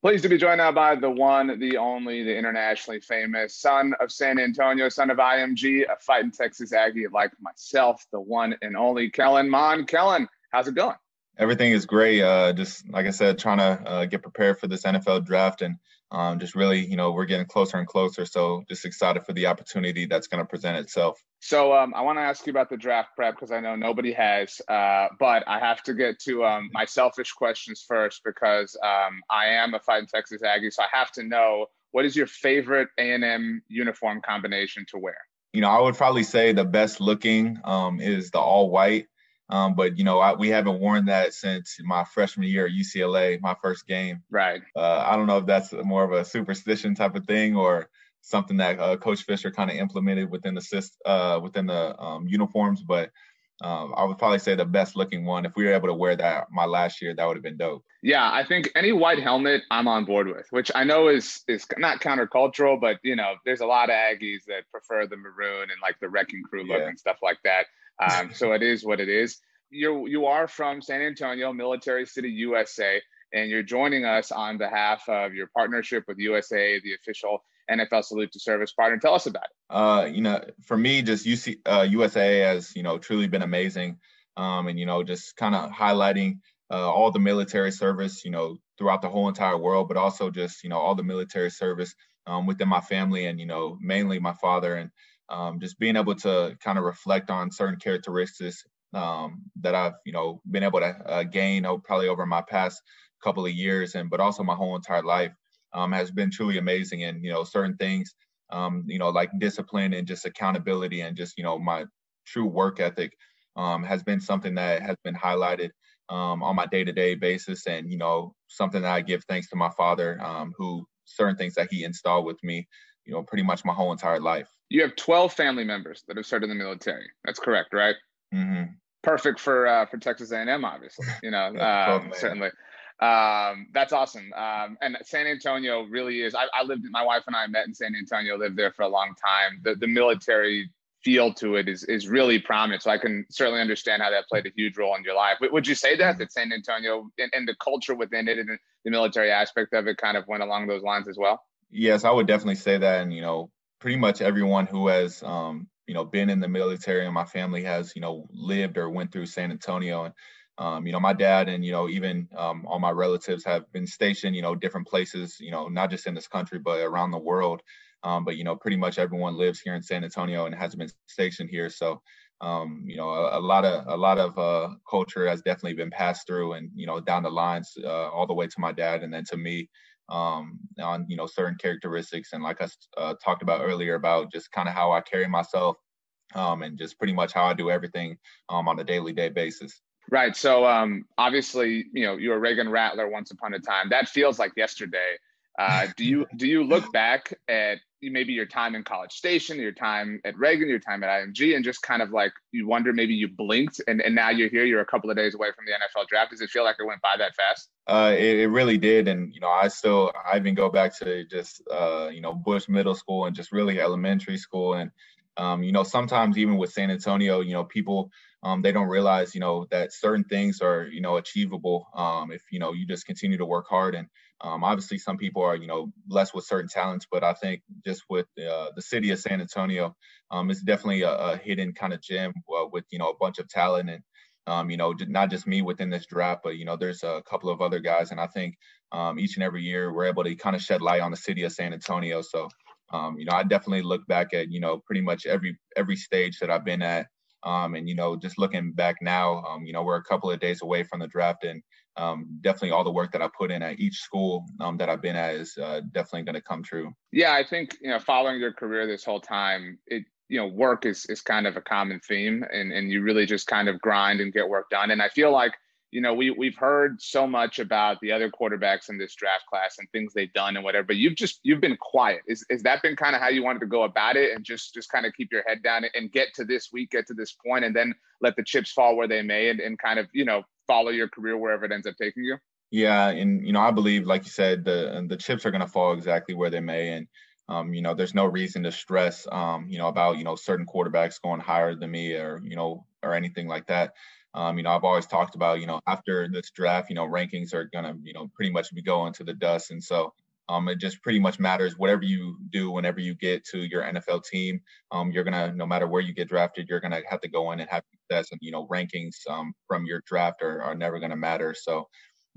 Pleased to be joined now by the one, the only, the internationally famous son of San Antonio, son of IMG, a fighting Texas Aggie like myself, the one and only Kellen Mond. Kellen, how's it going? Everything is great. Uh, just like I said, trying to uh, get prepared for this NFL draft and um, just really, you know, we're getting closer and closer. So just excited for the opportunity that's going to present itself. So um, I want to ask you about the draft prep because I know nobody has, uh, but I have to get to um, my selfish questions first because um, I am a fighting Texas Aggie, so I have to know what is your favorite A and M uniform combination to wear? You know, I would probably say the best looking um, is the all white. Um, but you know, I, we haven't worn that since my freshman year at UCLA, my first game. Right. Uh, I don't know if that's more of a superstition type of thing or something that uh, Coach Fisher kind of implemented within the uh, within the um, uniforms. But um, I would probably say the best looking one. If we were able to wear that my last year, that would have been dope. Yeah, I think any white helmet I'm on board with, which I know is is not countercultural, but you know, there's a lot of Aggies that prefer the maroon and like the wrecking crew look yeah. and stuff like that. Um, so it is what it is. You you are from San Antonio, Military City, USA, and you're joining us on behalf of your partnership with USAA, the official NFL Salute to Service partner. Tell us about it. Uh, you know, for me, just UC, uh, USAA has you know truly been amazing, um, and you know just kind of highlighting uh, all the military service, you know, throughout the whole entire world, but also just you know all the military service um, within my family, and you know mainly my father, and um, just being able to kind of reflect on certain characteristics um, that I've you know been able to uh, gain oh, probably over my past couple of years, and but also my whole entire life um, has been truly amazing. And you know, certain things, um, you know, like discipline and just accountability and just you know my true work ethic um, has been something that has been highlighted um, on my day-to-day basis, and you know, something that I give thanks to my father, um, who certain things that he installed with me, you know, pretty much my whole entire life. You have 12 family members that have served in the military. That's correct, right? Mm-hmm. Perfect for uh, for Texas A&M, obviously. You know, um, certainly. Um, that's awesome. Um, and San Antonio really is. I, I, lived. My wife and I met in San Antonio. Lived there for a long time. The the military feel to it is is really prominent. So I can certainly understand how that played a huge role in your life. Would you say that that San Antonio and, and the culture within it and the military aspect of it kind of went along those lines as well? Yes, I would definitely say that. And you know, pretty much everyone who has um, you know been in the military and my family has you know lived or went through San Antonio and um, you know, my dad and, you know, even um, all my relatives have been stationed, you know, different places, you know, not just in this country, but around the world. Um, but, you know, pretty much everyone lives here in San Antonio and has been stationed here. So, um, you know, a, a, lot of a lot of uh, culture has definitely been passed through and, you know, down the lines uh, all the way to my dad and then to me um, on, you know, certain characteristics. And like I uh, talked about earlier about just kind of how I carry myself um, and just pretty much how I do everything um, on a daily day basis. Right. So um, obviously, you know, you were Reagan Rattler once upon a time. That feels like yesterday. Uh, do you do you look back at maybe your time in College Station, your time at Reagan, your time at IMG, and just kind of like you wonder maybe you blinked and, and now you're here, you're a couple of days away from the NFL draft. Does it feel like it went by that fast? Uh, it, it, really did. And, you know, I still, I even go back to just, uh, you know, Bush Middle School and just really elementary school. And, um, you know, sometimes even with San Antonio, you know, people – um, they don't realize, you know, that certain things are, you know, achievable um, if, you know, you just continue to work hard. And um, obviously some people are, you know, blessed with certain talents, but I think just with uh, the city of San Antonio, um, it's definitely a, a hidden kind of gem uh, with, you know, a bunch of talent and, um, you know, not just me within this draft, but, you know, there's a couple of other guys. And I think um, each and every year we're able to kind of shed light on the city of San Antonio. So, you know, I definitely look back at, you know, pretty much every, every stage that I've been at um, and you know, just looking back now, um, you know, we're a couple of days away from the draft, and um, definitely all the work that I put in at each school um, that I've been at is uh, definitely going to come true. Yeah, I think you know, following your career this whole time, it you know, work is is kind of a common theme, and and you really just kind of grind and get work done. And I feel like you know, we we've heard so much about the other quarterbacks in this draft class and things they've done and whatever, but you've just you've been quiet. Is is that been kind of how you wanted to go about it and just just kind of keep your head down and get to this week, get to this point, and then let the chips fall where they may and, and kind of, you know, follow your career wherever it ends up taking you? Yeah, and you know, I believe, like you said, the the chips are gonna fall exactly where they may. And um, you know, there's no reason to stress um, you know, about, you know, certain quarterbacks going higher than me or, you know, or anything like that. Um, you know, I've always talked about, you know, after this draft, you know, rankings are gonna, you know, pretty much be going to the dust. And so um, it just pretty much matters whatever you do whenever you get to your NFL team. Um, you're gonna, no matter where you get drafted, you're gonna have to go in and have success. And you know, rankings um, from your draft are, are never gonna matter. So,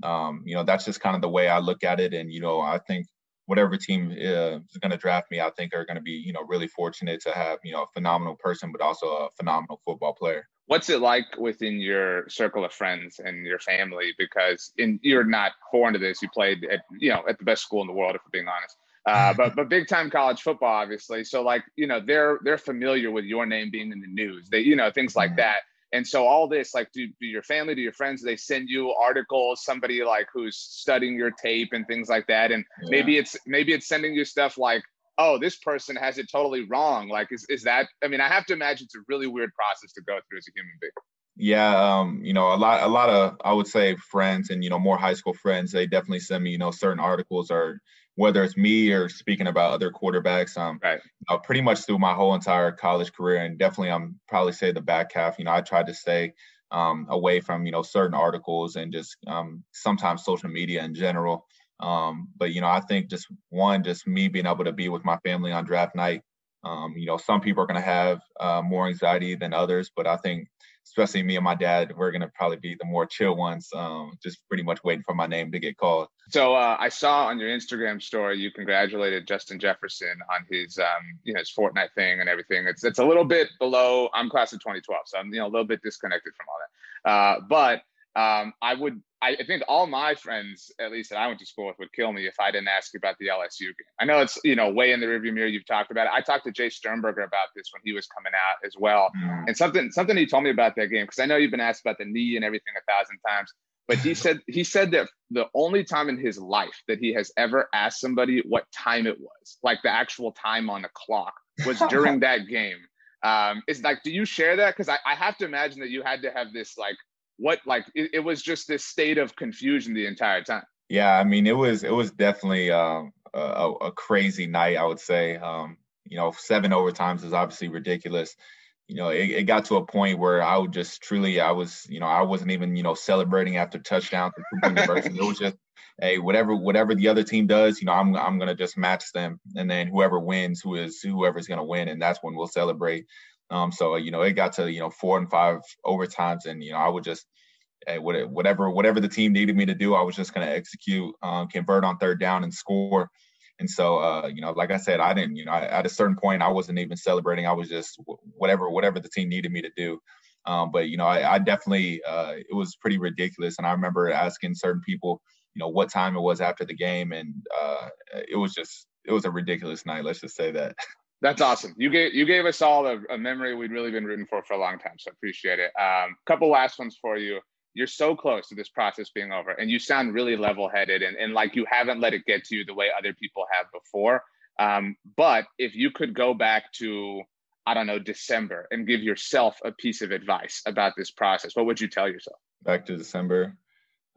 um, you know, that's just kind of the way I look at it. And you know, I think whatever team uh, is to draft me, I think are to be, you know, really fortunate to have, you know, a phenomenal person, but also a phenomenal football player what's it like within your circle of friends and your family? Because in, you're not foreign to this. You played at you know at the best school in the world, if we're being honest. Uh, but but big time college football, obviously. So like you know they're they're familiar with your name being in the news. They you know things like mm-hmm. that. And so all this, like, do, do your family, do your friends, they send you articles, somebody like who's studying your tape and things like that. And yeah. maybe it's maybe it's sending you stuff like oh, this person has it totally wrong. Like, is, is that, I mean, I have to imagine it's a really weird process to go through as a human being. Yeah, um, you know, a lot, a lot of, I would say, friends and you know, more high school friends, they definitely send me, you know, certain articles or whether it's me or speaking about other quarterbacks. Um, right. You know, pretty much through my whole entire college career, and definitely, I'm probably say the back half. You know, I tried to stay um, away from you know certain articles and just um, sometimes social media in general. Um, but you know, I think just one, just me being able to be with my family on draft night. Um, you know, some people are going to have uh, more anxiety than others, but I think especially me and my dad, we're going to probably be the more chill ones, um, just pretty much waiting for my name to get called. So uh, I saw on your Instagram story you congratulated Justin Jefferson on his, um, you know, his Fortnite thing and everything. It's it's a little bit below. I'm class of 2012, so I'm you know a little bit disconnected from all that. Uh, but um, I would, I think all my friends, at least that I went to school with, would kill me if I didn't ask you about the LSU game. I know it's, you know, way in the rearview mirror. You've talked about it. I talked to Jace Sternberger about this when he was coming out as well. Mm. And something, something he told me about that game, because I know you've been asked about the knee and everything a thousand times, but he said, he said that the only time in his life that he has ever asked somebody what time it was, like the actual time on the clock was during that game. Um, it's like, do you share that? Because I, I have to imagine that you had to have this like what like it, it, was just this state of confusion the entire time. Yeah i mean it was it was definitely um, a, a, crazy night i would say. Um, you know seven overtimes is obviously ridiculous. You know it, it, got to a point where i would just truly i was you know i wasn't even you know celebrating after touchdowns it was just hey whatever whatever the other team does you know i'm i'm to just match them. And then whoever wins who is whoever's to win and that's when we'll celebrate um, so you know, it got to you know four and five overtimes, and you know, I would just eh, whatever whatever the team needed me to do, I was just going to execute, um, convert on third down, and score. And so, uh, you know, like I said, I didn't, you know, at a certain point, I wasn't even celebrating. I was just whatever whatever the team needed me to do. Um, but you know, I, I definitely uh, it was pretty ridiculous, and I remember asking certain people, you know, what time it was after the game, and uh, it was just it was a ridiculous night. Let's just say that. That's awesome. You gave you gave us all a, a, memory we'd really been rooting for for a long time. So appreciate it. Um, couple last ones for you. You're so close to this process being over, and you sound really level headed and, and like you haven't let it get to you the way other people have before. Um, but if you could go back to I don't know December and give yourself a piece of advice about this process, what would you tell yourself? Back to December.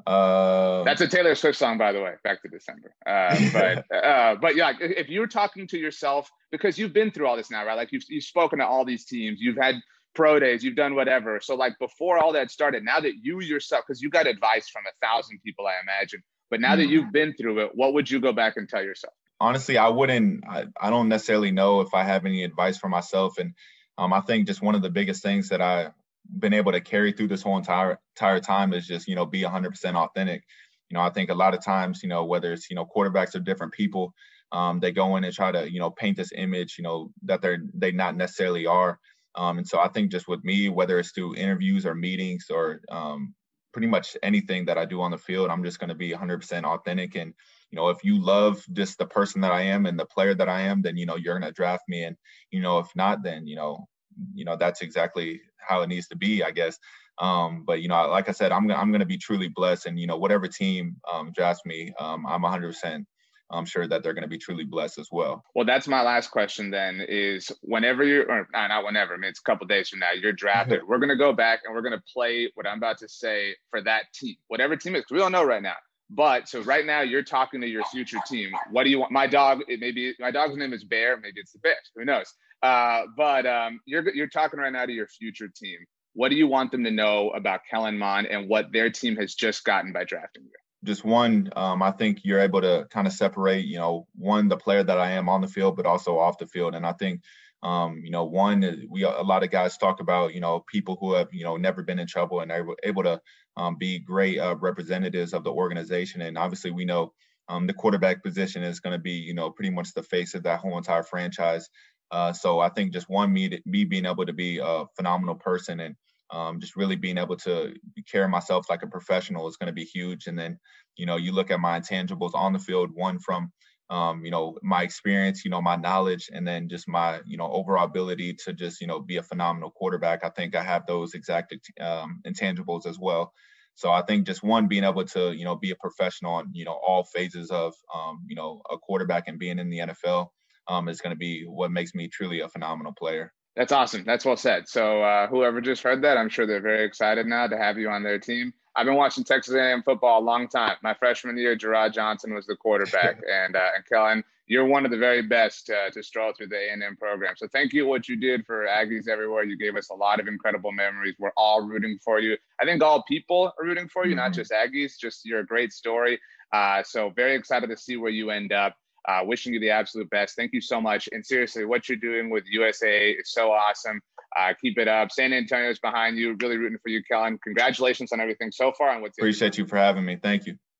Uh, That's a Taylor Swift song, by the way. Back to December. Uh, but uh, but yeah, if you're talking to yourself because you've been through all this now, right? Like you've you've spoken to all these teams, you've had pro days, you've done whatever. So like before all that started, now that you yourself, because you got advice from a thousand people, I imagine. But now that mm-hmm. you've been through it, what would you go back and tell yourself? Honestly, I wouldn't. I, I don't necessarily know if I have any advice for myself, and um, I think just one of the biggest things that I been able to carry through this whole entire entire time is just you know be 100% authentic. You know, I think a lot of times, you know, whether it's you know quarterbacks or different people, um, they go in and try to you know paint this image, you know, that they're they not necessarily are. Um, and so I think just with me, whether it's through interviews or meetings or um, pretty much anything that I do on the field, I'm just going to be 100% authentic. And you know, if you love just the person that I am and the player that I am, then you know you're going to draft me. And you know, if not, then you know you know that's exactly how it needs to be, I guess. Um, but you know, like I said, I'm I'm going to be truly blessed, and you know, whatever team um, drafts me, um, I'm 100 percent I'm sure that they're going to be truly blessed as well. Well, that's my last question then is whenever you're, or not whenever, I mean, it's a couple days from now, you're drafted. we're going to go back and we're going to play what I'm about to say for that team, whatever team is, we don't know right now. But so right now you're talking to your future team. What do you want? My dog, it maybe my dog's name is Bear. Maybe it's the Bears. Who knows? Uh, but um, you're you're talking right now to your future team. what do you want them to know about Kellen Mond and what their team has just gotten by drafting you? Just one, um, I think you're able to kind of separate, you know, one the player that I am on the field, but also off the field. And I think, um, you know, one we a lot of guys talk about, you know, people who have, you know, never been in trouble and are able to um, be great uh, representatives of the organization. And obviously, we know um, the quarterback position is going to be, you know, pretty much the face of that whole entire franchise. Uh, so I think just one me me being able to be a phenomenal person and um, just really being able to carry myself like a professional is going to be huge. And then, you know, you look at my intangibles on the field, one from, um, you know, my experience, you know, my knowledge, and then just my, you know, overall ability to just, you know, be a phenomenal quarterback. I think I have those exact um, intangibles as well. So I think just one being able to, you know, be a professional on, you know, all phases of, um, you know, a quarterback and being in the NFL um, is going to be what makes me truly a phenomenal player. That's awesome. That's well said. So uh, whoever just heard that, I'm sure they're very excited now to have you on their team. I've been watching Texas A&M football a long time. My freshman year, Jerrod Johnson was the quarterback, and uh, and Kellen, you're one of the very best uh, to stroll through the A&M program. So thank you what you did for Aggies everywhere. You gave us a lot of incredible memories. We're all rooting for you. I think all people are rooting for you, mm-hmm. not just Aggies. Just you're a great story. Uh, so very excited to see where you end up. Uh, wishing you the absolute best. Thank you so much. And seriously, what you're doing with USAA is so awesome. Uh, keep it up. San Antonio's behind you. Really rooting for you, Kellen. Congratulations on everything so far. And what's appreciate you for having me. Thank you.